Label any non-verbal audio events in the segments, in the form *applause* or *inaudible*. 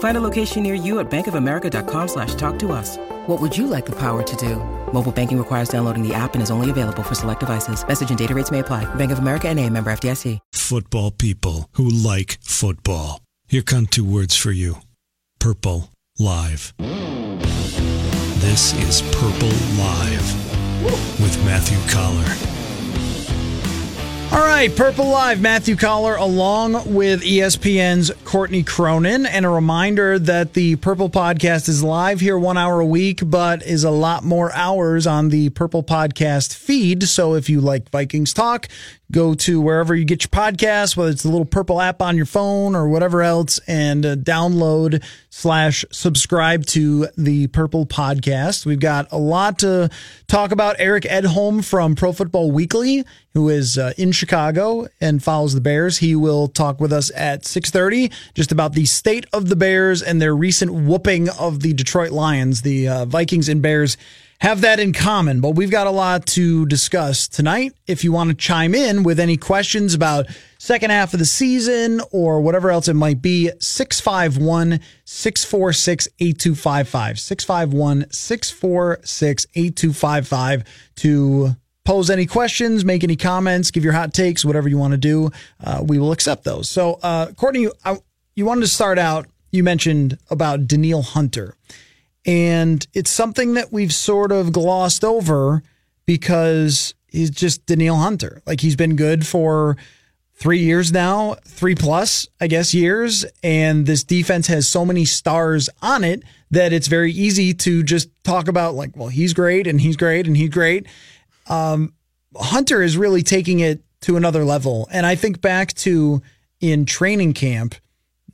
Find a location near you at bankofamerica.com slash talk to us. What would you like the power to do? Mobile banking requires downloading the app and is only available for select devices. Message and data rates may apply. Bank of America and a member FDIC. Football people who like football. Here come two words for you. Purple Live. This is Purple Live with Matthew Coller. All right, Purple Live, Matthew Coller, along with ESPN's Courtney Cronin. And a reminder that the Purple Podcast is live here one hour a week, but is a lot more hours on the Purple Podcast feed. So if you like Vikings talk, go to wherever you get your podcast, whether it's the little purple app on your phone or whatever else, and uh, download slash subscribe to the Purple Podcast. We've got a lot to talk about. Eric Edholm from Pro Football Weekly, who is uh, in Chicago and follows the Bears. He will talk with us at 6:30 just about the state of the Bears and their recent whooping of the Detroit Lions. The uh, Vikings and Bears have that in common, but we've got a lot to discuss tonight. If you want to chime in with any questions about second half of the season or whatever else it might be, 651 646 8255. 651 646 8255 to pose any questions, make any comments, give your hot takes, whatever you want to do. Uh, we will accept those. So, uh, Courtney, you, I, you wanted to start out, you mentioned about Danielle Hunter. And it's something that we've sort of glossed over because he's just Danielle Hunter. Like he's been good for three years now, three plus, I guess, years. And this defense has so many stars on it that it's very easy to just talk about, like, well, he's great and he's great and he's great. Um, Hunter is really taking it to another level. And I think back to in training camp,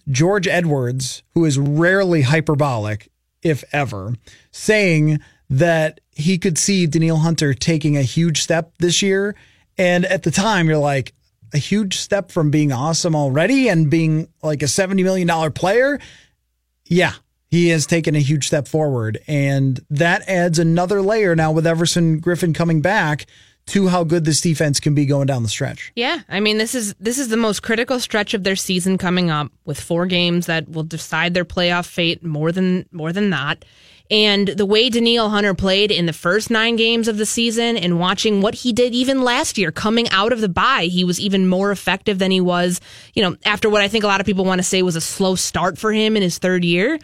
George Edwards, who is rarely hyperbolic, if ever, saying that he could see Danielle Hunter taking a huge step this year. And at the time, you're like, a huge step from being awesome already and being like a $70 million player. Yeah, he has taken a huge step forward. And that adds another layer now with Everson Griffen coming back to how good this defense can be going down the stretch. Yeah, I mean this is this is the most critical stretch of their season coming up with four games that will decide their playoff fate more than more than that. And the way Danielle Hunter played in the first nine games of the season and watching what he did even last year coming out of the bye, he was even more effective than he was, you know, after what I think a lot of people want to say was a slow start for him in his third year.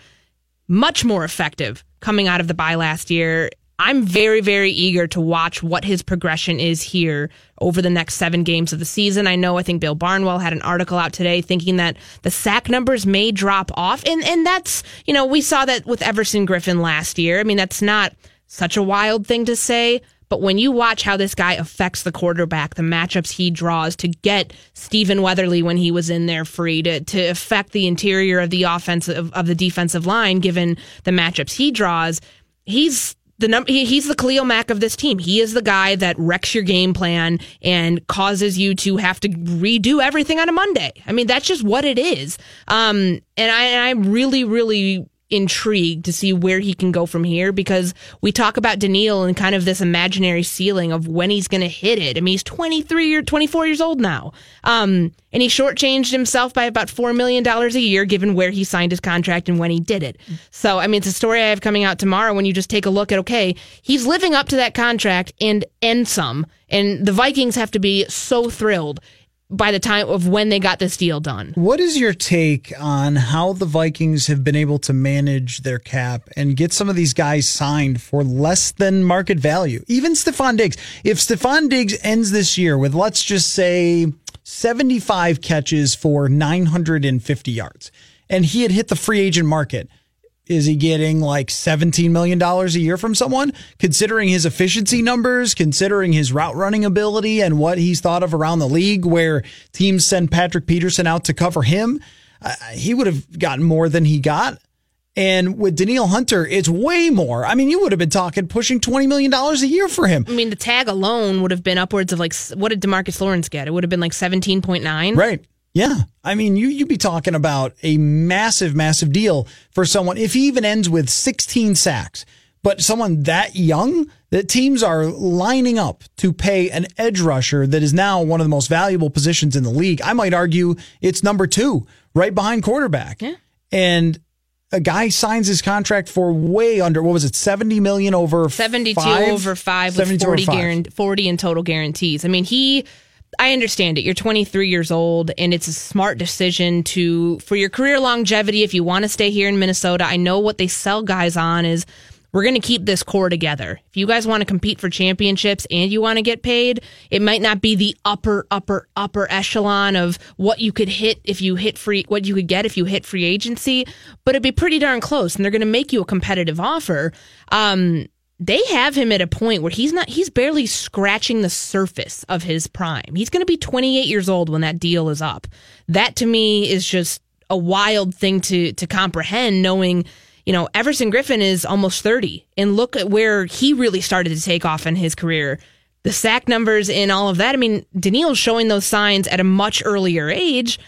Much more effective coming out of the bye last year. I'm very, very eager to watch what his progression is here over the next seven games of the season. I know I think Bill Barnwell had an article out today thinking that the sack numbers may drop off. And and that's, you know, we saw that with Everson Griffen last year. I mean, that's not such a wild thing to say. But when you watch how this guy affects the quarterback, the matchups he draws to get Stephen Weatherly when he was in there free, to, to affect the interior of the offensive of the defensive line, given the matchups he draws, he's the num- he, he's the Khalil Mack of this team. He is the guy that wrecks your game plan and causes you to have to redo everything on a Monday. I mean, that's just what it is. Um, and I, and I'm really, really intrigued to see where he can go from here because we talk about Danielle and kind of this imaginary ceiling of when he's going to hit it. I mean, he's 23 or 24 years old now. Um, and he shortchanged himself by about $4 million a year given where he signed his contract and when he did it. So, I mean, it's a story I have coming out tomorrow when you just take a look at, okay, he's living up to that contract and, and some. And the Vikings have to be so thrilled by the time of when they got this deal done. What is your take on how the Vikings have been able to manage their cap and get some of these guys signed for less than market value? Even Stefon Diggs. If Stefon Diggs ends this year with, let's just say, 75 catches for 950 yards. And he had hit the free agent market. Is he getting like $17 million a year from someone? Considering his efficiency numbers, considering his route running ability and what he's thought of around the league, where teams send Patrick Peterson out to cover him, uh, he would have gotten more than he got. And with Danielle Hunter, it's way more. I mean, you would have been talking pushing $20 million a year for him. I mean, the tag alone would have been upwards of like, what did Demarcus Lawrence get? It would have been like 17.9. Right. Yeah. I mean, you, you'd be talking about a massive, massive deal for someone. If he even ends with 16 sacks, but someone that young, that teams are lining up to pay an edge rusher that is now one of the most valuable positions in the league. I might argue it's number two, right behind quarterback. Yeah. And a guy signs his contract for way under what was it 70 million over 72 five? over 5 with 40 over five. guaran- 40 in total guarantees. I mean, he I understand it. You're 23 years old and it's a smart decision to for your career longevity if you want to stay here in Minnesota. I know what they sell guys on is we're going to keep this core together. If you guys want to compete for championships and you want to get paid, it might not be the upper, upper, upper echelon of what you could hit if you hit free, what you could get if you hit free agency, but it'd be pretty darn close and they're going to make you a competitive offer. Um, they have him at a point where he's not, he's barely scratching the surface of his prime. He's going to be 28 years old when that deal is up. That to me is just a wild thing to, to comprehend knowing you know, Everson Griffen is almost 30. And look at where he really started to take off in his career. The sack numbers and all of that. I mean, Danielle's showing those signs at a much earlier age.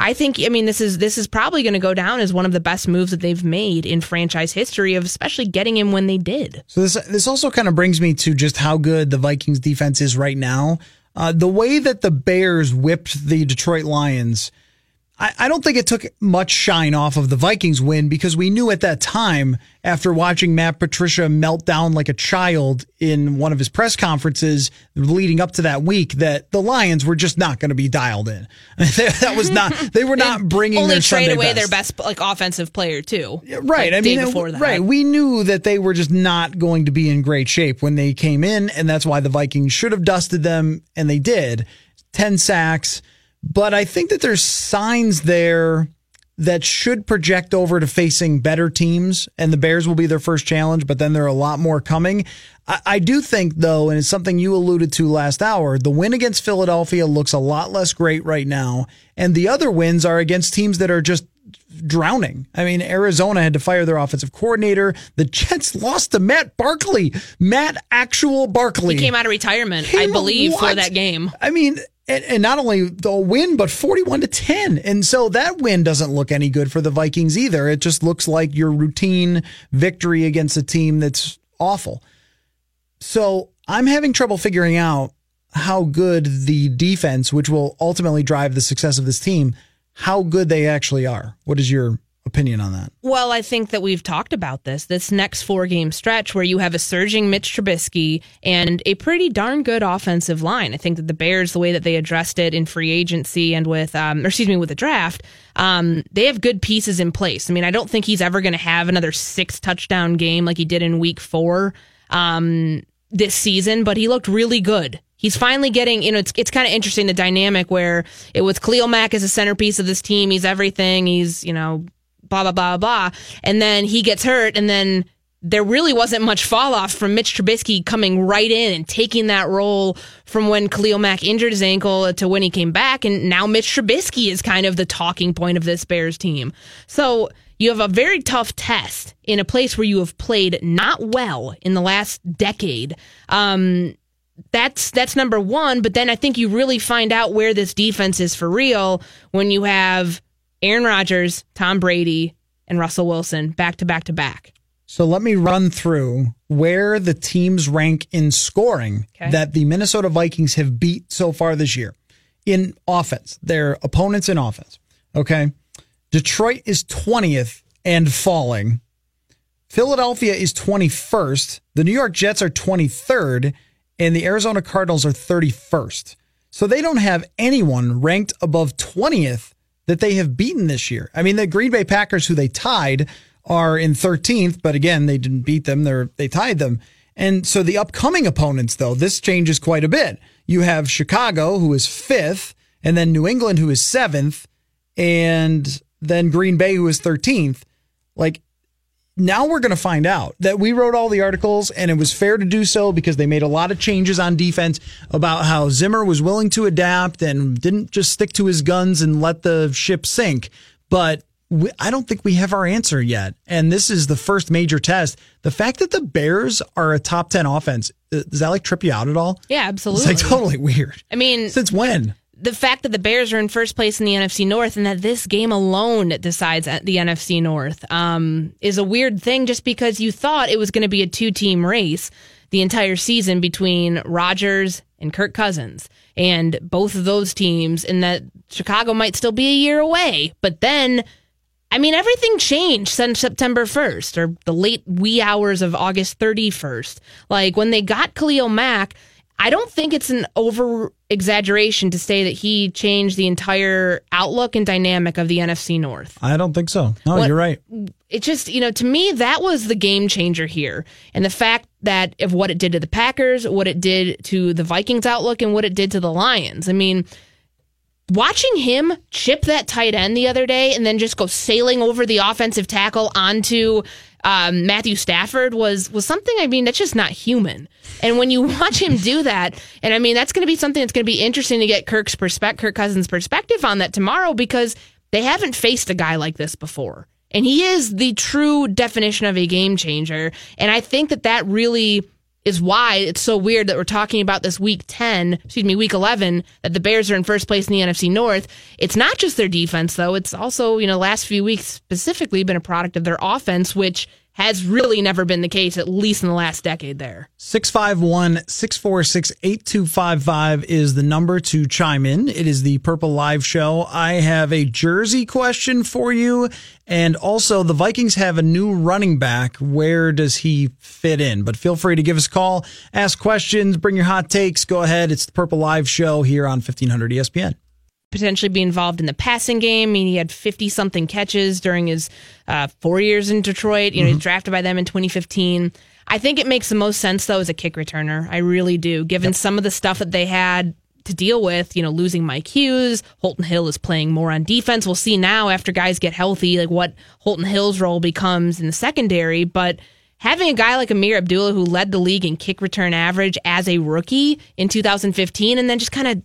I think I mean this is this is probably going to go down as one of the best moves that they've made in franchise history of especially getting him when they did. So this this also kind of brings me to just how good the Vikings defense is right now. Uh, the way that the Bears whipped the Detroit Lions I, I don't think it took much shine off of the Vikings win because we knew at that time, after watching Matt Patricia melt down like a child in one of his press conferences leading up to that week, that the Lions were just not going to be dialed in. *laughs* that was not. They were not bringing only their trade Sunday away best. their best like offensive player too. Right. Like, I mean, before that. right. We knew that they were just not going to be in great shape when they came in, and that's why the Vikings should have dusted them, and they did. 10 sacks. But I think that there's signs there that should project over to facing better teams, and the Bears will be their first challenge, but then there are a lot more coming. I, I do think, though, and it's something you alluded to last hour, the win against Philadelphia looks a lot less great right now, and the other wins are against teams that are just drowning. I mean, Arizona had to fire their offensive coordinator. The Jets lost to Matt Barkley. Matt actual Barkley. He came out of retirement, I Came- believe, for that game. I mean, and, and not only the win, but 41 to 10. And so that win doesn't look any good for the Vikings either. It just looks like your routine victory against a team that's awful. So I'm having trouble figuring out how good the defense, which will ultimately drive the success of this team, how good they actually are. What is your opinion on that? Well, I think that we've talked about this. This next four game stretch where you have a surging Mitch Trubisky and a pretty darn good offensive line. I think that the Bears, the way that they addressed it in free agency and with, um, or excuse me, with the draft, um, they have good pieces in place. I mean, I don't think he's ever going to have another six touchdown game like he did in week four um, this season, but he looked really good. He's finally getting, you know, it's it's kind of interesting the dynamic where it was Khalil Mack as a centerpiece of this team. He's everything. He's, you know, blah blah blah blah, and then he gets hurt, and then there really wasn't much fall off from Mitch Trubisky coming right in and taking that role from when Khalil Mack injured his ankle to when he came back, and now Mitch Trubisky is kind of the talking point of this Bears team. So you have a very tough test in a place where you have played not well in the last decade. Um, that's that's number one. But then I think you really find out where this defense is for real when you have Aaron Rodgers, Tom Brady, and Russell Wilson back to back to back. So let me run through where the teams rank in scoring Okay. that the Minnesota Vikings have beat so far this year in offense, their opponents in offense. Okay. Detroit is 20th and falling. Philadelphia is 21st. The New York Jets are 23rd, and the Arizona Cardinals are 31st. So they don't have anyone ranked above 20th that they have beaten this year. I mean, the Green Bay Packers, who they tied, are in 13th, but again, they didn't beat them. They're, they tied them. And so the upcoming opponents, though, this changes quite a bit. You have Chicago, who is fifth, and then New England, who is seventh, and then Green Bay, who is 13th. Like, now we're going to find out that we wrote all the articles and it was fair to do so because they made a lot of changes on defense about how Zimmer was willing to adapt and didn't just stick to his guns and let the ship sink. But we, I don't think we have our answer yet. And this is the first major test. The fact that the Bears are a top 10 offense, uh, does that like trip you out at all? Yeah, absolutely. It's like totally weird. I mean, since when? The fact that the Bears are in first place in the NFC North and that this game alone decides the NFC North um, is a weird thing just because you thought it was going to be a two team race the entire season between Rodgers and Kirk Cousins. And both of those teams, and that Chicago might still be a year away. But then, I mean, everything changed since September 1st or the late wee hours of August 31st. Like when they got Khalil Mack, I don't think it's an over exaggeration to say that he changed the entire outlook and dynamic of the NFC North. I don't think so. No, what, you're right. It just, you know, to me, that was the game changer here. And the fact that of what it did to the Packers, what it did to the Vikings outlook, and what it did to the Lions. I mean, watching him chip that tight end the other day and then just go sailing over the offensive tackle onto um, Matthew Stafford was was something. I mean, that's just not human. And when you *laughs* watch him do that, and I mean, that's going to be something that's going to be interesting to get Kirk's perspective, Kirk Cousins' perspective on that tomorrow because they haven't faced a guy like this before, and he is the true definition of a game changer. And I think that that really is why it's so weird that we're talking about this week 10, excuse me, week 11, that the Bears are in first place in the NFC North. It's not just their defense, though. It's also, you know, last few weeks specifically been a product of their offense, which has really never been the case, at least in the last decade there. 651 646 8255 is the number to chime in. It is the Purple Live Show. I have a jersey question for you. And also, the Vikings have a new running back. Where does he fit in? But feel free to give us a call, ask questions, bring your hot takes. Go ahead. It's the Purple Live Show here on 1500 ESPN potentially be involved in the passing game. I mean, he had 50 something catches during his uh, four years in Detroit. You know, mm-hmm. he's drafted by them in 2015. I think it makes the most sense, though, as a kick returner. I really do, given yep. some of the stuff that they had to deal with, you know, losing Mike Hughes. Holton Hill is playing more on defense. We'll see now after guys get healthy, like what Holton Hill's role becomes in the secondary. But having a guy like Ameer Abdullah who led the league in kick return average as a rookie in 2015 and then just kind of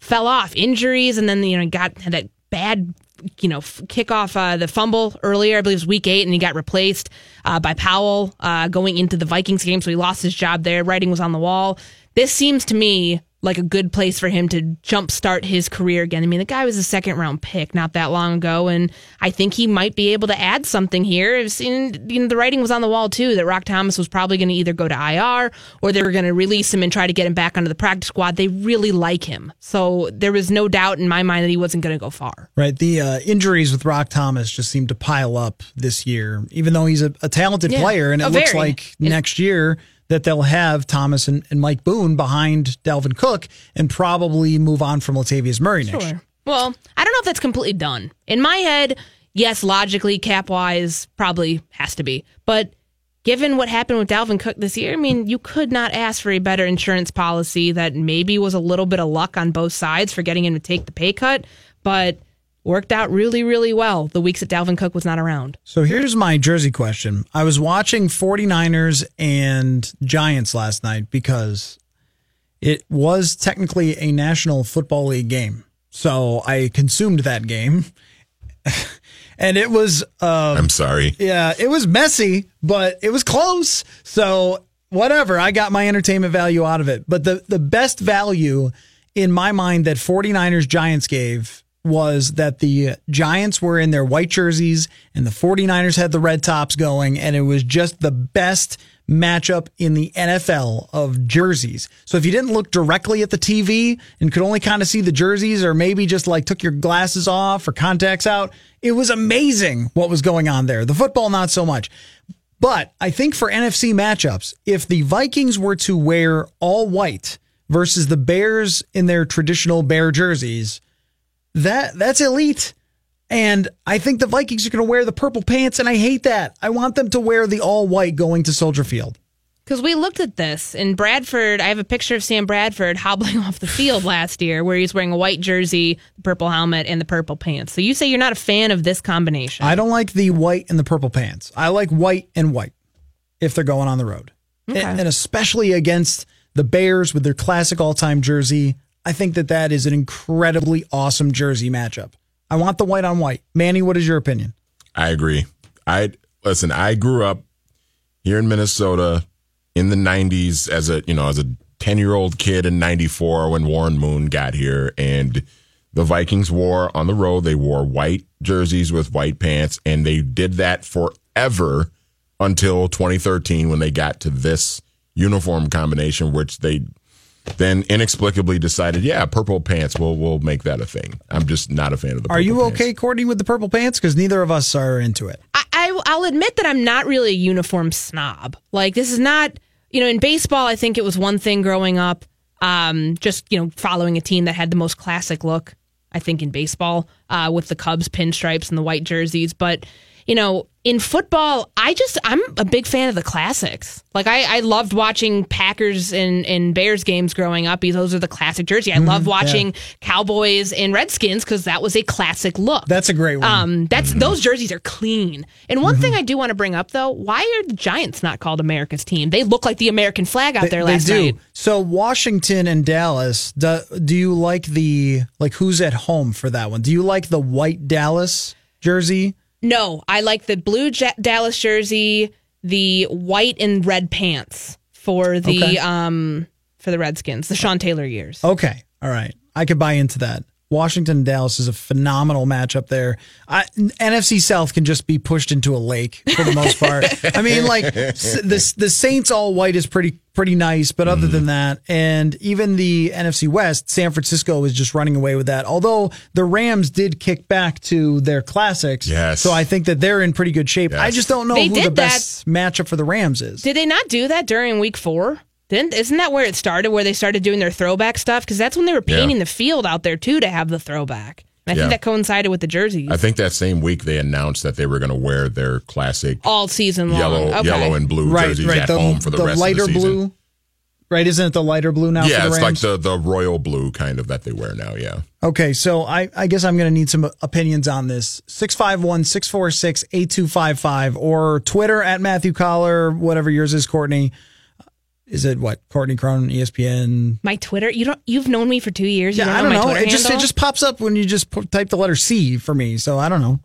fell off injuries and then you know got that bad you know kick off uh, the fumble earlier i believe it was week eight and he got replaced uh, by powell uh, going into the vikings game. So he lost his job there. Writing was on the wall. This seems to me like a good place for him to jumpstart his career again. I mean, the guy was a second round pick not that long ago, and I think he might be able to add something here. I've seen, you know, the writing was on the wall too that Roc Thomas was probably going to either go to IR or they were going to release him and try to get him back onto the practice squad. They really like him, so there was no doubt in my mind that he wasn't going to go far. Right. The uh, injuries with Roc Thomas just seem to pile up this year, even though he's a, a talented yeah, player, and it looks very. like next year that they'll have Thomas and, and Mike Boone behind Dalvin Cook and probably move on from Latavius Murray next sure. Well, I don't know if that's completely done. In my head, yes, logically, cap wise, probably has to be. But given what happened with Dalvin Cook this year, I mean, you could not ask for a better insurance policy that maybe was a little bit of luck on both sides for getting him to take the pay cut. But worked out really, really well the weeks that Dalvin Cook was not around. So here's my jersey question. I was watching 49ers and Giants last night because it was technically a National Football League game. So I consumed that game. *laughs* and it was um, I'm sorry. Yeah, it was messy, but it was close. So whatever, I got my entertainment value out of it. But the the best value in my mind that 49ers Giants gave was that the Giants were in their white jerseys and the 49ers had the red tops going, and it was just the best matchup in the NFL of jerseys. So if you didn't look directly at the TV and could only kind of see the jerseys, or maybe just like took your glasses off or contacts out, it was amazing what was going on there. The football, not so much. But I think for NFC matchups, if the Vikings were to wear all white versus the Bears in their traditional bear jerseys, that that's elite. And I think the Vikings are going to wear the purple pants, and I hate that. I want them to wear the all white going to Soldier Field. Because we looked at this in Bradford. I have a picture of Sam Bradford *laughs* hobbling off the field last year where he's wearing a white jersey, the purple helmet, and the purple pants. So you say you're not a fan of this combination. I don't like the white and the purple pants. I like white and white if they're going on the road. Okay. And, and especially against the Bears with their classic all time jersey. I think that that is an incredibly awesome jersey matchup. I want the white on white. Manny, what is your opinion? I agree. I listen. I grew up here in Minnesota in the '90s as a you know as a ten year old kid in '94 when Warren Moon got here, and the Vikings wore on the road. They wore white jerseys with white pants, and they did that forever until 2013 when they got to this uniform combination, which they then inexplicably decided, yeah, purple pants. We'll we'll make that a thing. I'm just not a fan of the. Purple pants. Are you pants. okay, Courtney, with the purple pants? Because neither of us are into it. I, I I'll admit that I'm not really a uniform snob. Like this is not you know in baseball. I think it was one thing growing up, um, just you know following a team that had the most classic look. I think in baseball uh, with the Cubs pinstripes and the white jerseys, but you know in football, I just I'm a big fan of the classics. Like I, I loved watching Packers and, and Bears games growing up because those are the classic jersey. I mm-hmm. love watching Cowboys and Redskins because that was a classic look. That's a great one. Um, that's mm-hmm. those jerseys are clean. And one mm-hmm. thing I do want to bring up though, why are the Giants not called America's team? They look like the American flag out there last they do. night. So Washington and Dallas. Do, do you like the like who's at home for that one? Do you like the white Dallas jersey? No, I like the blue Ja- Dallas jersey, the white and red pants for the Okay. um for the Redskins, the Sean Taylor years. Okay, all right, I could buy into that. Washington and Dallas is a phenomenal matchup there. I, NFC South can just be pushed into a lake for the most part. *laughs* I mean, like the the Saints all white is pretty pretty nice, but other mm-hmm. than that, and even the NFC West, San Francisco is just running away with that. Although the Rams did kick back to their classics, Yes. So I think that they're in pretty good shape. I just don't know They who the did that- best matchup for the Rams is. Did they not do that during week four? Didn't isn't that where it started? Where they started doing their throwback stuff? Because that's when they were Yeah. painting the field out there too to have the throwback. And I Yeah. think that coincided with the jerseys I think that same week they announced that they were going to wear their classic all season long. yellow, Okay. yellow and blue right, jerseys right. at The, home for the, rest lighter of the season. blue, right? Isn't it the lighter blue now? Yeah, for the it's like the the royal blue kind of that they wear now. Yeah. Okay, so I, I guess I'm going to need some uh, opinions on this. 651 646 8255 or Twitter at Matthew Coller, whatever yours is, Courtney. Is it what? Courtney Cronin, ESPN? My Twitter, you don't. You've known me for two years. Yeah, I don't don't know. know. It just, it just pops up when you just type the letter C for me. So I don't know.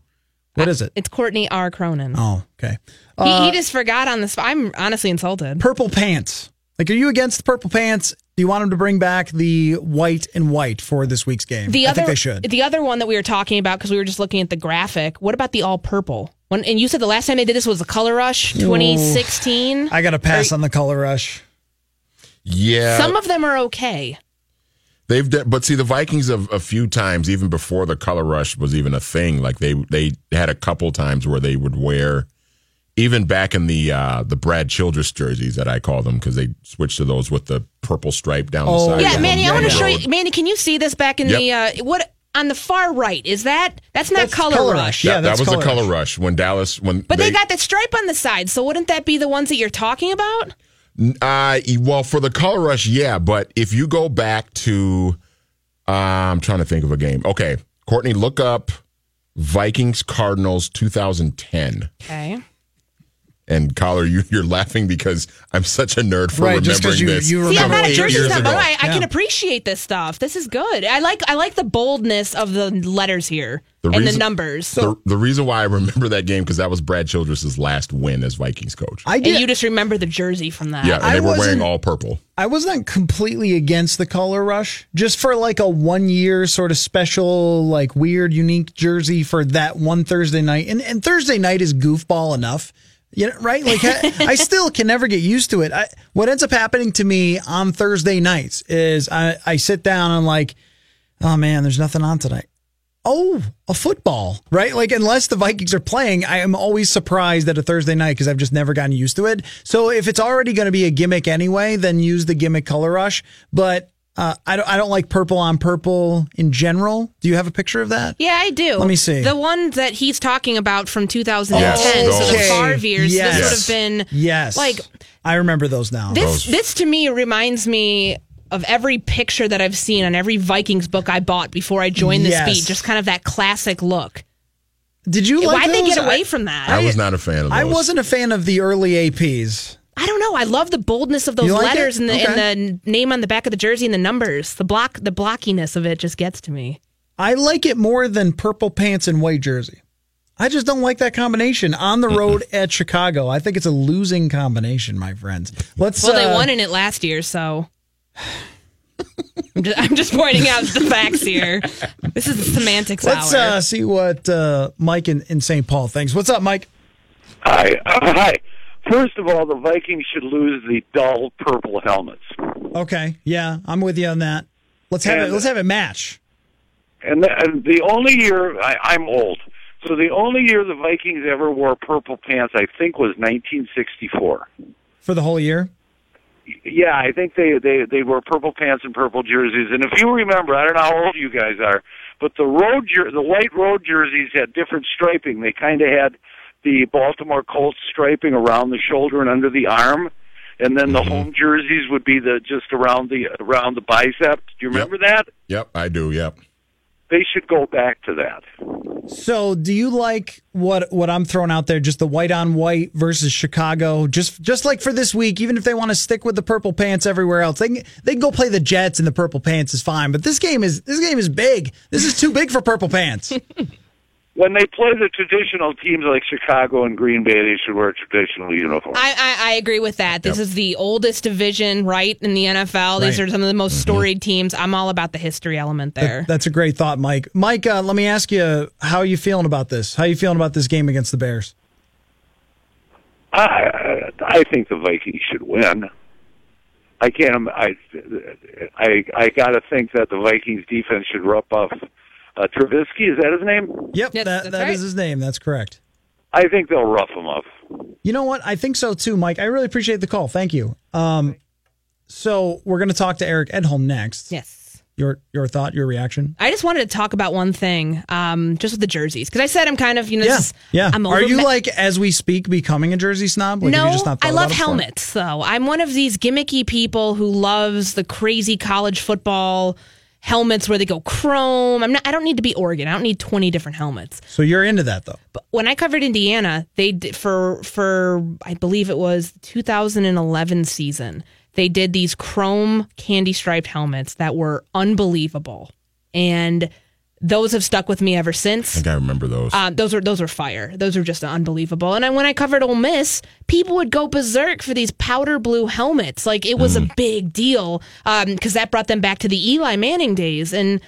What is it? It's Courtney R. Cronin. Oh, okay. he, he uh, just forgot on the spot. I'm honestly insulted. Purple pants. Like, are you against the purple pants? Do you want them to bring back the white and white for this week's game? The I other, think they should. The other one that we were talking about because we were just looking at the graphic. What about the all purple? When, and you said the last time they did this was the Color Rush 2016. I got to pass on the color rush. Yeah. Some of them are okay. They've de- but see the Vikings of a few times even before the color rush was even a thing. Like they they had a couple times where they would wear even back in the uh the Brad Childress jerseys that I call them because they switched to those with the purple stripe down Oh, the side. Yeah, of Manny, I want to show you. Manny, can you see this back in Yep. the uh, what on the far right? Is that that's not That's Color, Color Rush? Rush. Yeah, Yeah, that's that was color the color rush. rush when Dallas when But they, got the stripe on the side, so wouldn't that be the ones that you're talking about? Uh, well, for the color rush, yeah. But if you go back to, uh, I'm trying to think of a game. Okay, Courtney, look up Vikings Cardinals 2010. Okay. And Coller, you, you're laughing because I'm such a nerd for Right, just 'cause remembering you- this. you See, I'm not a eight jersey years but ago. I, I can appreciate this stuff. This is good. I like I like the boldness of the letters here The and the reason- numbers. the, the reason why I remember that game because that was Brad Childress's last win as Vikings coach. I and did. you just remember the jersey from that. yeah, and I they were wearing all purple. I wasn't completely against the color rush, just for like a one year sort of special, like weird, unique jersey for that one Thursday night. And, and Thursday night is goofball enough. You know, right? Like I, I *laughs* still can never get used to it. I, what ends up happening to me on Thursday nights is I, I sit down and I'm like, oh man, there's nothing on tonight. Oh, a football, right? Like, unless the Vikings are playing, I am always surprised at a Thursday night because I've just never gotten used to it. So, if it's already going to be a gimmick anyway, then use the gimmick color rush. But uh, I, don't, I don't like purple on purple in general. Do you have a picture of that? Yeah, I do. Let me see. The one that he's talking about from 2010, Yes, so the those. Favre years, Yes. this would have been Yes. like I remember those now. This this to me reminds me of every picture that I've seen on every Vikings book I bought before I joined the Yes. beat. Just kind of that classic look. Did you like Why'd they get away I- from that? I was not a fan of those. I wasn't a fan of the early APs. I don't know. I love the boldness of those like letters and the, Okay. and the name on the back of the jersey and the numbers. The block, the blockiness of it just gets to me. I like it more than purple pants and white jersey. I just don't like that combination on the road at Chicago. I think it's a losing combination, my friends. Let's. Well, they uh, won in it last year, so I'm just, I'm just pointing out the facts here. This is the semantics Let's hour. uh, see what uh, Mike in, in St. Paul thinks. What's up, Mike? Hi. Uh, hi. First of all, the Vikings should lose the dull purple helmets. Okay, yeah, I'm with you on that. Let's have it. Let's have it match. And the, and the only year I, I'm old, so the only year the Vikings ever wore purple pants, I think, was 1964. for the whole year. Yeah, I think they they they wore purple pants and purple jerseys. And if you remember, I don't know how old you guys are, but the road jer- the white road jerseys had different striping. They kind of had the Baltimore Colts striping around the shoulder and under the arm, and then the mm-hmm. home jerseys would be the just around the around the bicep. Do you remember that? Yep, I do. Yep. They should go back to that. So, do you like what what I'm throwing out there? Just the white on white versus Chicago. Just just like for this week, even if they want to stick with the purple pants everywhere else, they can, they can go play the Jets and the purple pants is fine. But this game is this game is big. This is too big for purple pants. *laughs* When they play the traditional teams like Chicago and Green Bay, they should wear traditional uniforms. I, I, I agree with that. This is the oldest division, right, in the NFL. These Right. are some of the most storied teams. I'm all about the history element there. That's a great thought, Mike. Mike, uh, let me ask you, how are you feeling about this? How are you feeling about this game against the Bears? I I think the Vikings should win. I can't. I I I got to think that the Vikings defense should rough off uh, Trubisky. Is that his name? Yep, Yes, that, that's that right. is his name. That's correct. I think they'll rough him up. You know what? I think so too, Mike. I really appreciate the call. Thank you. Um, so we're going to talk to Eric Edholm next. yes. Your your thought, your reaction? I just wanted to talk about one thing, um, just with the jerseys, because I said I'm kind of, you know, Yeah, this yeah. I'm Are you ma- like as we speak becoming a jersey snob? Like, no, you just not I love it before? helmets, though. I'm one of these gimmicky people who loves the crazy college football helmets where they go chrome. I'm not. I don't need to be Oregon. I don't need 20 different helmets. So you're into that though. But when I covered Indiana, they did for for I believe it was 2011 season. They did these chrome candy striped helmets that were unbelievable, and those have stuck with me ever since. I think I remember those. Uh, those were those were fire. Those were just unbelievable. And I, when I covered Ole Miss, people would go berserk for these powder blue helmets. Like it was a big deal because that brought them back to the Eli Manning days. And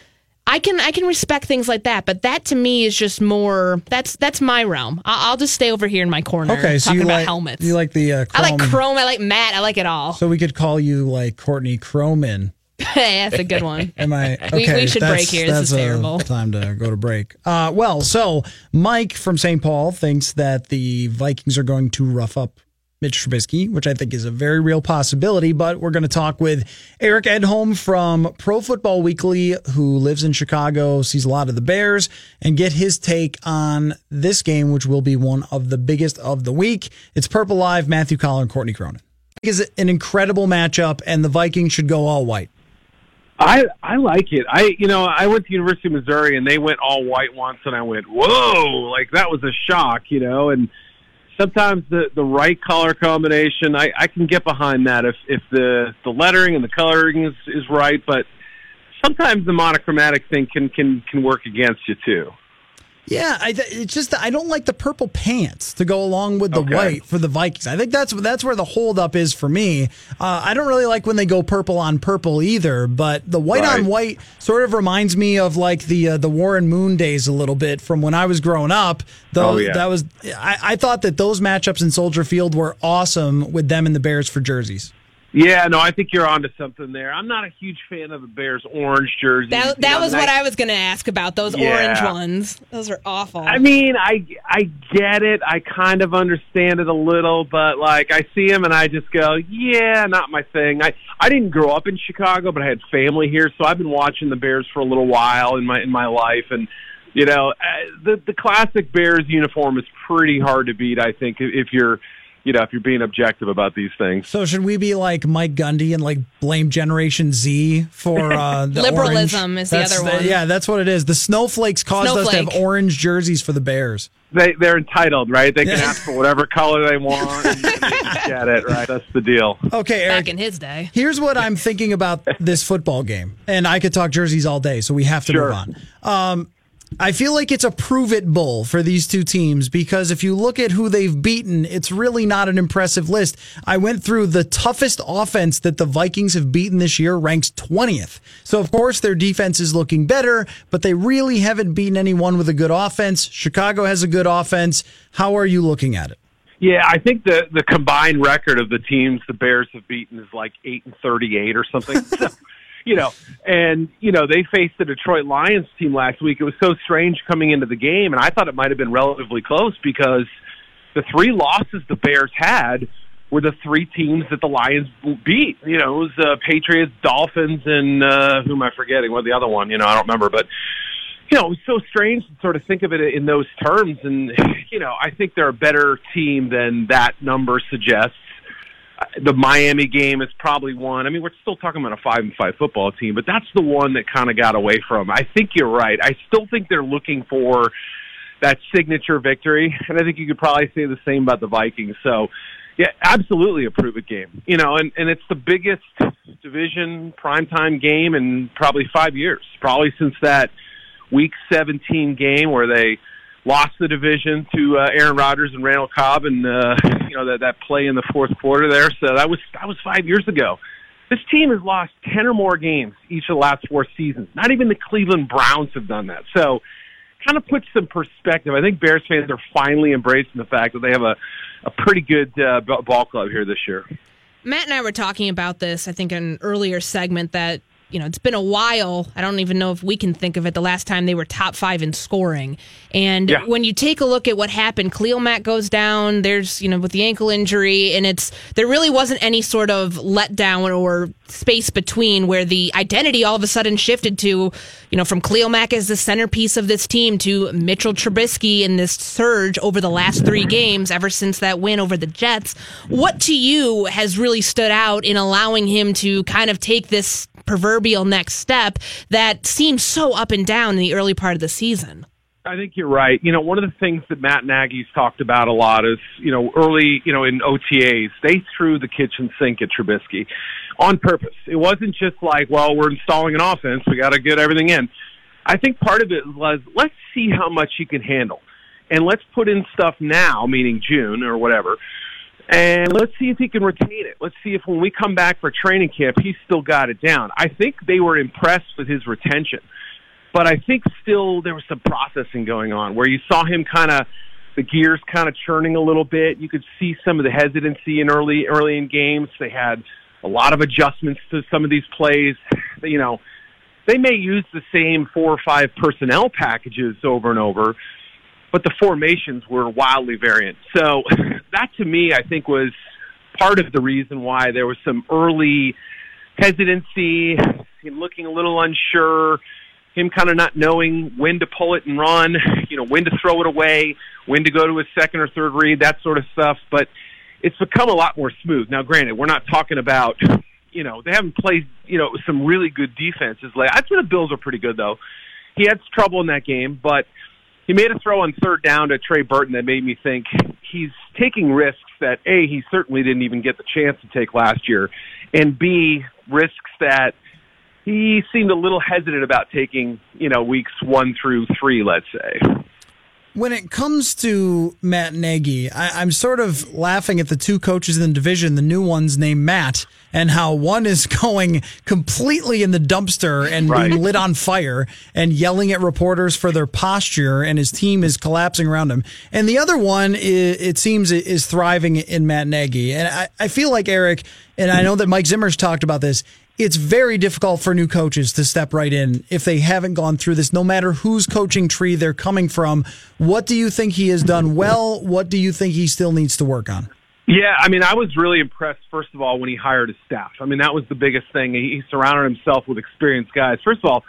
I can I can respect things like that, but that to me is just more. That's that's my realm. I'll, I'll just stay over here in my corner Okay, so talking you about like helmets. You like the uh, I like chrome. I like matte. I like it all. So we could call you like Courtney Croman. *laughs* that's a good one. Am I *laughs* We- okay? we should that's- break here. This is terrible. *laughs* time to go to break. Uh, well, so Mike from St. Paul thinks that the Vikings are going to rough up Mitch Trubisky, which I think is a very real possibility. But we're going to talk with Eric Edholm from Pro Football Weekly, who lives in Chicago, sees a lot of the Bears, and get his take on this game, which will be one of the biggest of the week. It's Purple Live, Matthew Coller and Courtney Cronin. Is an incredible matchup, and the Vikings should go all white. I I like it. I you know I went to University of Missouri and they went all white once and I went whoa like that was a shock you know and sometimes the the right color combination I I can get behind that if if the the lettering and the coloring is is right but sometimes the monochromatic thing can can can work against you too. Yeah, I, th- it's just that I don't like the purple pants to go along with the Okay. white for the Vikings. I think that's that's where the holdup is for me. Uh, I don't really like when they go purple on purple either, but the white on white sort of reminds me of like the uh, the Warren Moon days a little bit from when I was growing up. Though Oh, yeah. that was I, I thought that those matchups in Soldier Field were awesome with them and the Bears for jerseys. Yeah, no, I think you're onto something there. I'm not a huge fan of the Bears orange jerseys. That You that know, was what I was going to ask about those Yeah. orange ones. Those are awful. I mean, I I get it. I kind of understand it a little, but like I see him and I just go, yeah, not my thing. I I didn't grow up in Chicago, but I had family here, so I've been watching the Bears for a little while in my in my life, and you know, uh, the the classic Bears uniform is pretty hard to beat. I think if you're You know, if you're being objective about these things. So should we be like Mike Gundy and like blame Generation Z for uh, *laughs* the Liberalism orange? is the other one. yeah, that's what it is. The snowflakes caused us to have orange jerseys for the Bears. They they're entitled, right? They can ask for whatever color they want. And *laughs* they get it, right? That's the deal. Okay, Eric. Back in his day. Here's what I'm thinking about this football game, and I could talk jerseys all day, so we have to Sure. move on. Um, I feel like it's a prove it bull for these two teams because if you look at who they've beaten, it's really not an impressive list. I went through the toughest offense that the Vikings have beaten this year, ranks 20th. So, of course, their defense is looking better, but they really haven't beaten anyone with a good offense. Chicago has a good offense. How are you looking at it? Yeah, I think the the combined record of the teams the Bears have beaten is like eight and thirty eight or something. so, *laughs* you know, and you know they faced the Detroit Lions team last week. It was so strange coming into the game, and I thought it might have been relatively close because the three losses the Bears had were the three teams that the Lions beat. You know, it was uh, Patriots, Dolphins, and uh, who am I forgetting? What the other one? You know, I don't remember, but you know, it was so strange to sort of think of it in those terms. And, you know, I think they're a better team than that number suggests. The Miami game is probably one. I mean, we're still talking about a five and five football team, but that's the one that kind of got away from. I think you're right. I still think they're looking for that signature victory, and I think you could probably say the same about the Vikings. So, yeah, absolutely a prove it game. You know, and and it's the biggest division primetime game in probably five years, probably since that Week 17 game where they lost the division to uh, Aaron Rodgers and Randall Cobb, and uh, you know that that play in the fourth quarter there. So that was that was five years ago. This team has lost ten or more games each of the last four seasons. Not even the Cleveland Browns have done that. So kind of puts some perspective. I think Bears fans are finally embracing the fact that they have a a pretty good uh, ball club here this year. Matt and I were talking about this, I think, in an earlier segment that, you know, it's been a while. I don't even know if we can think of it the last time they were top five in scoring. And Yeah. when you take a look at what happened, Khalil Mack goes down, there's, you know, with the ankle injury, and it's, there really wasn't any sort of letdown or space between where the identity all of a sudden shifted to, you know, from Khalil Mack as the centerpiece of this team to Mitchell Trubisky in this surge over the last three games ever since that win over the Jets. What to you has really stood out in allowing him to kind of take this proverbial next step that seemed so up and down in the early part of the season? I think you're right. You know, one of the things that Matt Nagy's talked about a lot is, you know, early, you know, in OTAs, they threw the kitchen sink at Trubisky on purpose. It wasn't just like, well, we're installing an offense, we got to get everything in. I think part of it was let's see how much he can handle, and let's put in stuff now, meaning June or whatever, and let's see if he can retain it. Let's see if when we come back for training camp, he's still got it down. I think they were impressed with his retention but I think still there was some processing going on where you saw him kind of the gears kind of churning a little bit. You could see some of the hesitancy in early early in games. They had a lot of adjustments to some of these plays. *sighs* You know, they may use the same four or five personnel packages over and over, but the formations were wildly variant. So *laughs* that to me, I think was part of the reason why there was some early hesitancy, him looking a little unsure, him kind of not knowing when to pull it and run, you know, when to throw it away, when to go to his second or third read, that sort of stuff. But it's become a lot more smooth. Now, granted, we're not talking about, you know, they haven't played, you know, some really good defenses. Like I'd say the Bills are pretty good though. He had trouble in that game, but he made a throw on third down to Trey Burton that made me think he's taking risks that A, he certainly didn't even get the chance to take last year, and B, risks that he seemed a little hesitant about taking, you know, weeks one through three, let's say. When it comes to Matt Nagy, I, I'm sort of laughing at the two coaches in the division, the new ones named Matt, and how one is *laughs* going completely in the dumpster and Right. being lit on fire and yelling at reporters for their posture, and his team is collapsing around him. And the other one, i it seems, is thriving in Matt Nagy. And I, I feel like Eric, and I know that Mike Zimmer's talked about this. It's very difficult for new coaches to step right in if they haven't gone through this, no matter whose coaching tree they're coming from. What do you think he has done well? What do you think he still needs to work on? Yeah, I mean, I was really impressed, first of all, when he hired his staff. I mean, that was the biggest thing. He, he surrounded himself with experienced guys. First of all,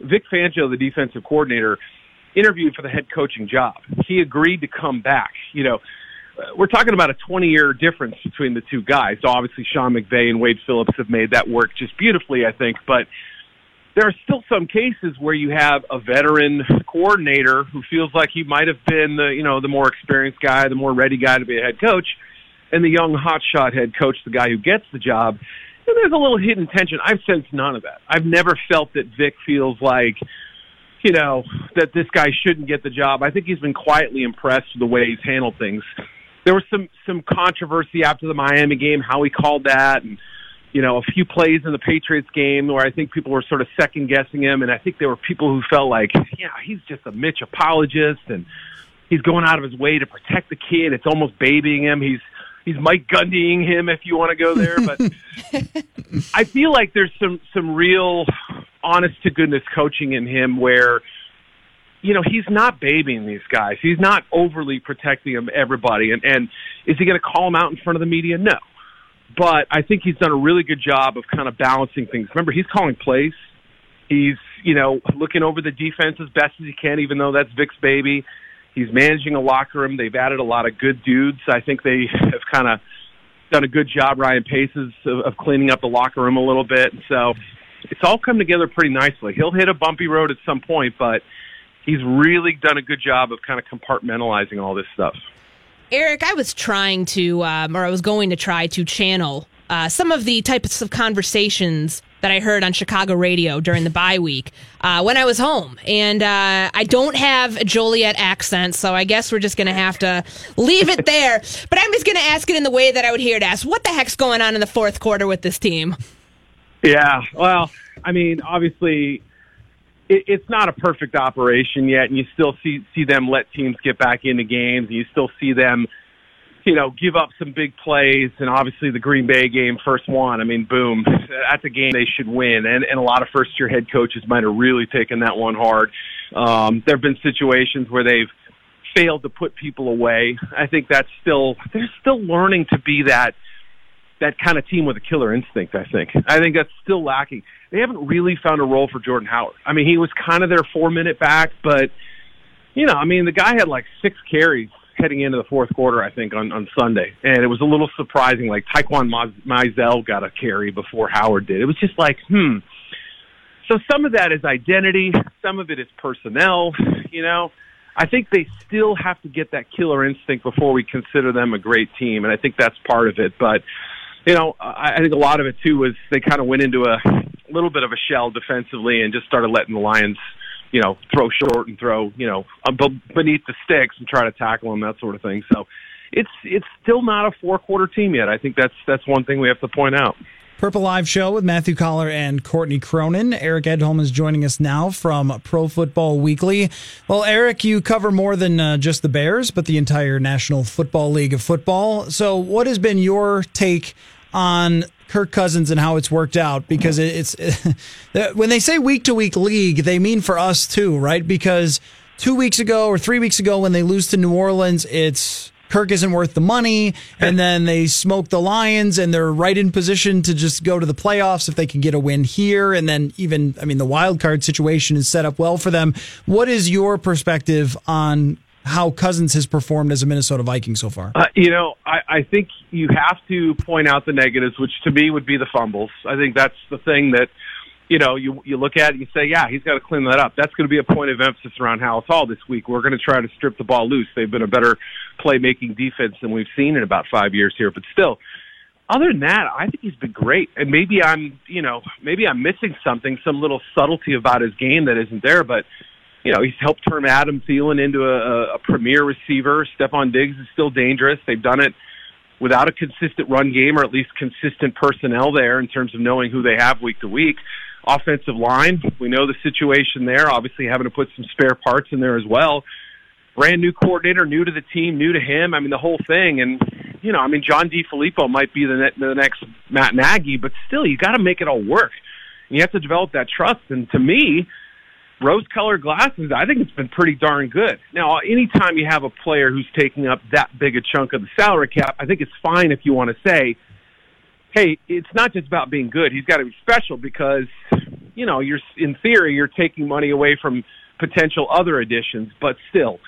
Vic Fangio, the defensive coordinator, interviewed for the head coaching job. He agreed to come back. You know, Uh, we're talking about a 20 year difference between the two guys. So obviously Sean McVay and Wade Phillips have made that work just beautifully, I think. But there are still some cases where you have a veteran coordinator who feels like he might have been the, you know, the more experienced guy, the more ready guy to be a head coach, and the young hotshot head coach, the guy who gets the job. And there's a little hidden tension. I've sensed none of that. I've never felt that Vic feels like, you know, that this guy shouldn't get the job. I think he's been quietly impressed with the way he's handled things. There was some some controversy after the Miami game, how he called that, and you know, a few plays in the Patriots game where I think people were sort of second guessing him, and I think there were people who felt like, yeah, he's just a Mitch apologist, and he's going out of his way to protect the kid. It's almost babying him. He's he's Mike Gundying him if you want to go there, but *laughs* I feel like there's some some real honest to goodness coaching in him where you know he's not babying these guys. He's not overly protecting them everybody. And and is he going to call them out in front of the media? No but I think he's done a really good job of kind of balancing things. Remember, he's calling plays. He's, you know, looking over the defense as best as he can, even though that's Vic's baby. He's managing a locker room. They've added a lot of good dudes. I think they *laughs* have kind of done a good job, Ryan Paces, of, of cleaning up the locker room a little bit. So it's all come together pretty nicely. He'll hit a bumpy road at some point, but he's really done a good job of kind of compartmentalizing all this stuff. Eric, I was trying to, um, or I was going to try to channel uh, some of the types of conversations that I heard on Chicago radio during the bye week uh, when I was home. And uh, I don't have a Joliet accent, so I guess we're just going to have to leave it there. *laughs* But I'm just going to ask it in the way that I would hear it asked. What the heck's going on in the fourth quarter with this team? Yeah, well, I mean, obviously it, it's not a perfect operation yet, and you still see see them let teams get back into games. And you still see them, you know, give up some big plays. And obviously, the Green Bay game, first one. I mean, boom, *laughs* that's a game they should win. And and a lot of first year head coaches might have really taken that one hard. Um, there have been situations where they've failed to put people away. I think that's still they're still learning to be that that kind of team with a killer instinct. I think. I think that's still lacking they haven't really found a role for Jordan Howard. I mean, he was kind of their four minute back, but you know, I mean, the guy had like six carries heading into the fourth quarter, I think, on, on Sunday. And it was a little surprising. Like Taquan Mizzell got a carry before Howard did. It was just like, hmm. So some of that is identity. Some of it is personnel. You know, I think they still have to get that killer instinct before we consider them a great team. And I think that's part of it. But, you know, I, I think a lot of it too was they kind of went into a little bit of a shell defensively and just started letting the Lions, you know, throw short and throw, you know, uh, beneath the sticks and try to tackle them, that sort of thing. So it's it's still not a four quarter team yet. I think that's that's one thing we have to point out. Purple Live Show with Matthew Coller and Courtney Cronin. Eric Edholm is joining us now from Pro Football Weekly. Well, Eric, you cover more than uh, just the Bears, but the entire National Football League of Football. So, what has been your take on Kirk Cousins and how it's worked out because it's *laughs* when they say week to week league, they mean for us too, right? Because two weeks ago or three weeks ago when they lose to New Orleans, it's Kirk isn't worth the money, *laughs* and then they smoke the Lions, and they're right in position to just go to the playoffs if they can get a win here. And then even, I mean, the wild card situation is set up well for them. What is your perspective on how Cousins has performed as a Minnesota Viking so far? Uh, you know, I, I think you have to point out the negatives, which to me would be the fumbles. I think that's the thing that you know you you look at it and you say, yeah, he's got to clean that up. That's going to be a point of emphasis around Halas Hall this week. We're going to try to strip the ball loose. They've been a better playmaking defense than we've seen in about five years here, but still. Other than that, I think he's been great, and maybe I'm, you know, maybe I'm missing something, some little subtlety about his game that isn't there. But you know, he's helped turn Adam Thielen into a, a premier receiver. Stefon Diggs is still dangerous. They've done it without a consistent run game or at least consistent personnel there in terms of knowing who they have week to week. Offensive line, we know the situation there. Obviously, having to put some spare parts in there as well. Brand new coordinator, new to the team, new to him. I mean, the whole thing. And, you know, I mean, John DeFilippo might be the, ne- the next Matt Nagy, but still, you got to make it all work. And you have to develop that trust. And to me, rose colored glasses, I think it's been pretty darn good. Now, anytime you have a player who's taking up that big a chunk of the salary cap, I think it's fine if you want to say, hey, it's not just about being good. He's got to be special because, you know, you're in theory you're taking money away from potential other additions, but still,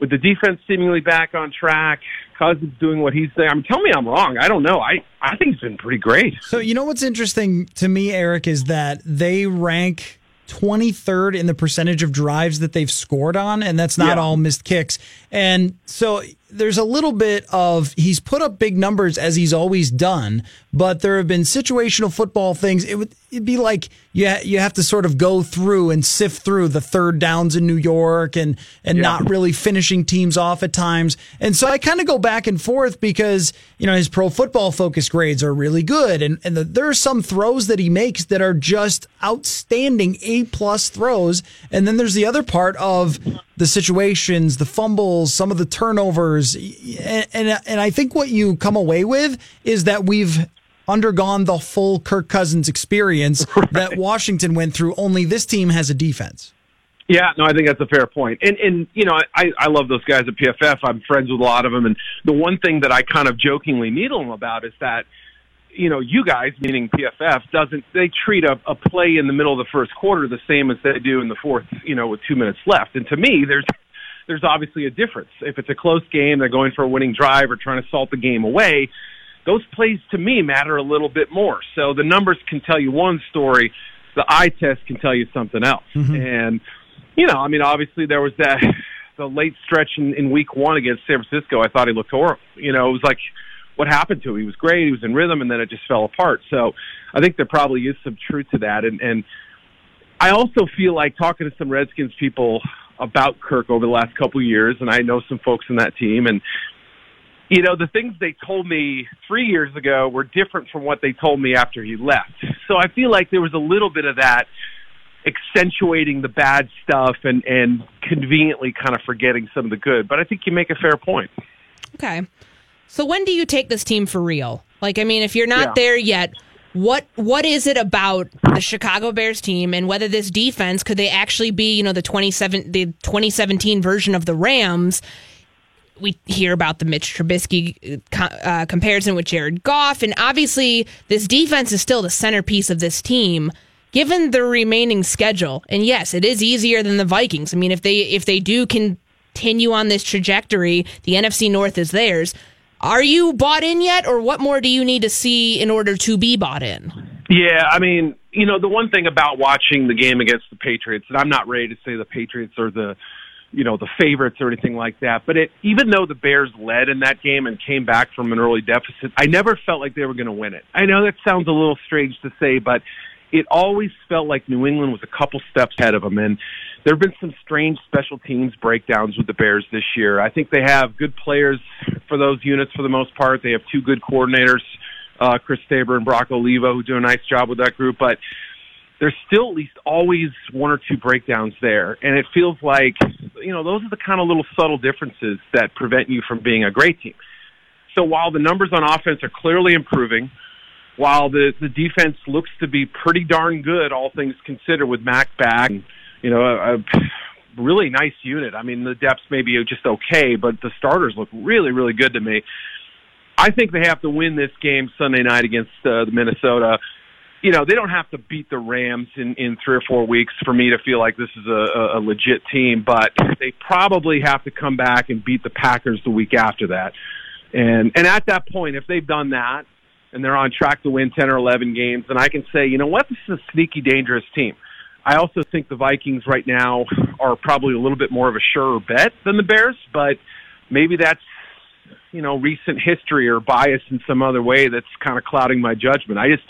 with the defense seemingly back on track, Cousins doing what he's saying. I mean, tell me I'm wrong. I don't know. I I think he's been pretty great. So you know what's interesting to me, Eric, is that they rank 23rd in the percentage of drives that they've scored on, and that's not Yeah. all missed kicks. And so there's a little bit of he's put up big numbers as he's always done, but there have been situational football things. It would it'd be like you ha- you have to sort of go through and sift through the third downs in New York and and Yeah. not really finishing teams off at times. And so I kind of go back and forth because you know his pro football focus grades are really good, and and the, there are some throws that he makes that are just outstanding A plus throws, and then there's the other part of the situations, the fumbles, some of the turnovers, and and, and I think what you come away with is that we've undergone the full Kirk Cousins experience *laughs* that Washington went through. Only this team has a defense. Yeah, no, I think that's a fair point. And and you know, I I love those guys at PFF. I'm friends with a lot of them, and the one thing that I kind of jokingly needle them about is that you know, you guys, meaning PFF, doesn't they treat a, a play in the middle of the first quarter the same as they do in the fourth, you know, with two minutes left. And to me, there's there's obviously a difference. If it's a close game, they're going for a winning drive or trying to salt the game away. Those plays to me matter a little bit more. So the numbers can tell you one story, the eye test can tell you something else. Mm-hmm. And you know, I mean, obviously there was that *laughs* the late stretch in, in week one against San Francisco. I thought he looked horrible. You know, it was like what happened to him. He was great. He was in rhythm, and then it just fell apart. So I think there probably is some truth to that. And and I also feel like talking to some Redskins people about Kirk over the last couple of years, and I know some folks in that team, and you know the things they told me three years ago were different from what they told me after he left. So I feel like there was a little bit of that accentuating the bad stuff and and conveniently kind of forgetting some of the good. But I think you make a fair point. Okay. So when do you take this team for real? Like, I mean, if you're not Yeah. there yet, what what is it about the Chicago Bears team and whether this defense could they actually be, you know, the 27 the 2017 version of the Rams? We hear about the Mitch Trubisky uh, uh, comparison with Jared Goff, and obviously this defense is still the centerpiece of this team. Given the remaining schedule, and yes, it is easier than the Vikings. I mean, if they if they do continue on this trajectory, the NFC North is theirs. Are you bought in yet, or what more do you need to see in order to be bought in? Yeah, I mean, you know, the one thing about watching the game against the Patriots, and I'm not ready to say the Patriots are the, you know, the favorites or anything like that, but it, even though the Bears led in that game and came back from an early deficit, I never felt like they were going to win it. I know that sounds a little strange to say, but it always felt like New England was a couple steps ahead of them. And there have been some strange special teams breakdowns with the Bears this year. I think they have good players for those units for the most part. They have two good coordinators, uh, Chris Tabor and Brock Olivo, who do a nice job with that group. But there's still at least always one or two breakdowns there. And it feels like, you know, those are the kind of little subtle differences that prevent you from being a great team. So while the numbers on offense are clearly improving, while the the defense looks to be pretty darn good, all things considered, with Mack back, you know, a, a really nice unit. I mean, the depths maybe are just okay, but the starters look really, really good to me. I think they have to win this game Sunday night against uh, the Minnesota. You know, they don't have to beat the Rams in in three or four weeks for me to feel like this is a, a, legit team, but they probably have to come back and beat the Packers the week after that. And and at that point, if they've done that and they're on track to win 10 or 11 games, then I can say, you know what, this is a sneaky, dangerous team. I also think the Vikings right now are probably a little bit more of a surer bet than the Bears, but maybe that's, you know, recent history or bias in some other way that's kind of clouding my judgment. I just,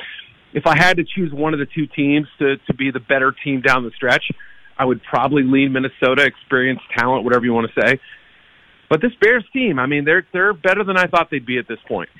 if I had to choose one of the two teams to, to be the better team down the stretch, I would probably lean Minnesota, experience, talent, whatever you want to say. But this Bears team, I mean, they're they're better than I thought they'd be at this point.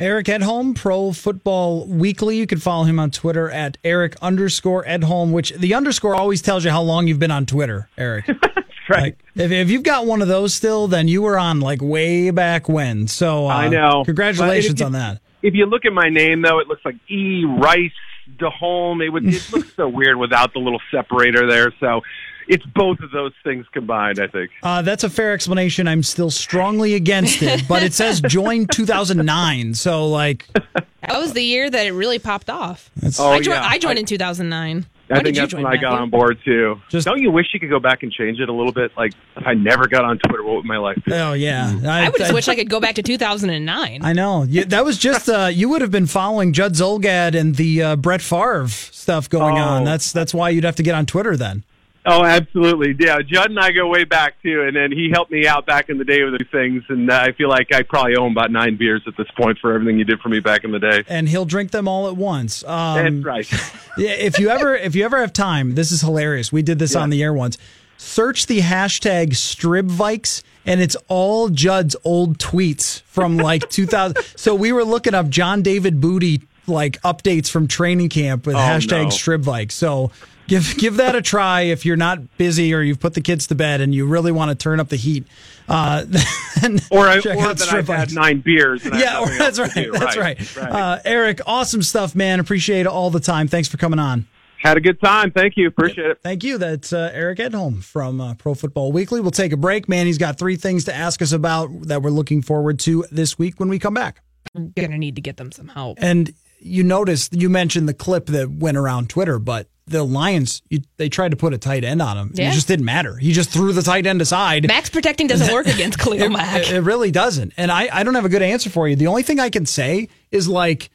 Eric Edholm, Pro Football Weekly. You can follow him on Twitter at Eric underscore Edholm, which the underscore always tells you how long you've been on Twitter, Eric. *laughs* Right. Like, if, if you've got one of those still, then you were on like way back when. So uh, I know. Congratulations if on that. If you look at my name, though, it looks like E Rice DeHolm. It would it *laughs* looks so weird without the little separator there. So it's both of those things combined. I think. Uh, that's a fair explanation. I'm still strongly against it, but it says join *laughs* 2009. So, like, That was the year that it really popped off. Oh, I, joined, yeah. I joined I- in 2009. I think that's when I got on board too. Just, Don't you wish you could go back and change it a little bit? Like if I never got on Twitter, what would my life be? Oh yeah, I, I would just I, wish I could go back to 2009. I know you, that was just uh, you would have been following Judd Zulgad and the uh, Brett Favre stuff going oh. on. That's that's why you'd have to get on Twitter then. Oh, absolutely. Yeah, Judd and I go way back too, and then he helped me out back in the day with these things, and I feel like I probably owe him about nine beers at this point for everything he did for me back in the day. And he'll drink them all at once. Um, That's right. *laughs* yeah, if you ever if you ever have time, this is hilarious. We did this yeah. on the air once. Search the hashtag Stribvikes and it's all Judd's old tweets from like *laughs* 2000. so we were looking up John David Booty like updates from training camp with oh, hashtag no. Stribvikes. So give give that a try if you're not busy or you've put the kids to bed and you really want to turn up the heat. Uh, *laughs* or I, or that I've had nine beers. yeah, that's right. That's right. right. right. Uh, Eric, awesome stuff, man. Appreciate it all the time. Thanks for coming on. Had a good time. Thank you. Appreciate it. Thank you. That's uh, Eric Edholm from uh, Pro Football Weekly. We'll take a break. Man, he's got three things to ask us about that we're looking forward to this week when we come back. We're going to need to get them some help. And you noticed, you mentioned the clip that went around Twitter, but the Lions, you, they tried to put a tight end on him. Yeah. It just didn't matter. He just threw the tight end aside. Max protecting doesn't work *laughs* against Khalil Mack. It, it, really doesn't. And I, I don't have a good answer for you. The only thing I can say is like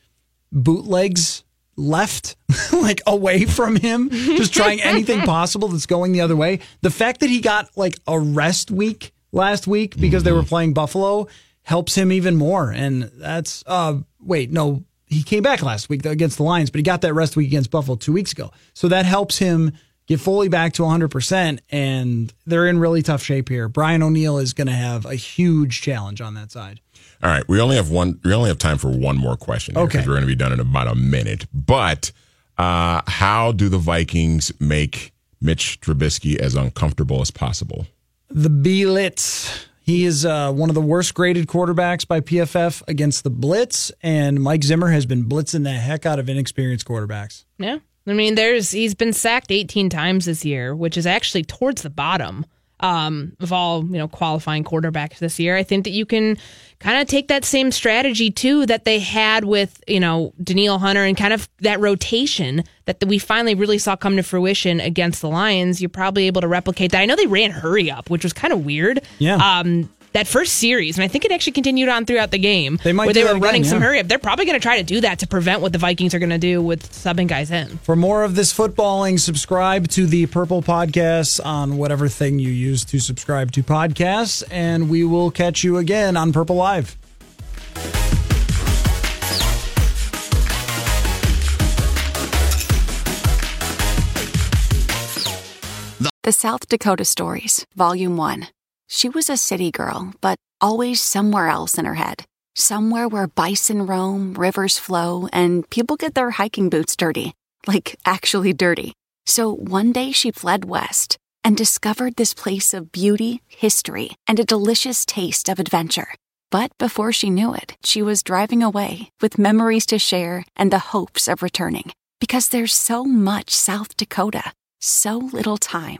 bootlegs left, *laughs* like away from him, just trying anything *laughs* possible that's going the other way. The fact that he got like a rest week last week because they were playing Buffalo helps him even more. And that's, uh, wait, no, he came back last week against the Lions, but he got that rest week against Buffalo two weeks ago. So that helps him get fully back to 100%. And they're in really tough shape here. Brian O'Neill is going to have a huge challenge on that side. All right. We only have one, we only have time for one more question. Here, okay. We're going to be done in about a minute. But uh, how do the Vikings make Mitch Trubisky as uncomfortable as possible? The Blitz. He is uh, one of the worst graded quarterbacks by PFF against the blitz, and Mike Zimmer has been blitzing the heck out of inexperienced quarterbacks. Yeah, I mean, there's he's been sacked 18 times this year, which is actually towards the bottom um, of all you know qualifying quarterbacks this year. I think that you can kind of take that same strategy too that they had with you know Danielle Hunter and kind of that rotation that we finally really saw come to fruition against the Lions. You're probably able to replicate that. I know they ran hurry up, which was kind of weird. Yeah. Um, that first series, and I think it actually continued on throughout the game. They might where they were again, running yeah. some hurry up. They're probably going to try to do that to prevent what the Vikings are going to do with subbing guys in. For more of this footballing, subscribe to the Purple Podcasts on whatever thing you use to subscribe to podcasts, and we will catch you again on Purple Live. The South Dakota Stories, Volume 1. She was a city girl, but always somewhere else in her head. Somewhere where bison roam, rivers flow, and people get their hiking boots dirty. Like, actually dirty. So one day she fled west and discovered this place of beauty, history, and a delicious taste of adventure. But before she knew it, she was driving away with memories to share and the hopes of returning. Because there's so much South Dakota, so little time.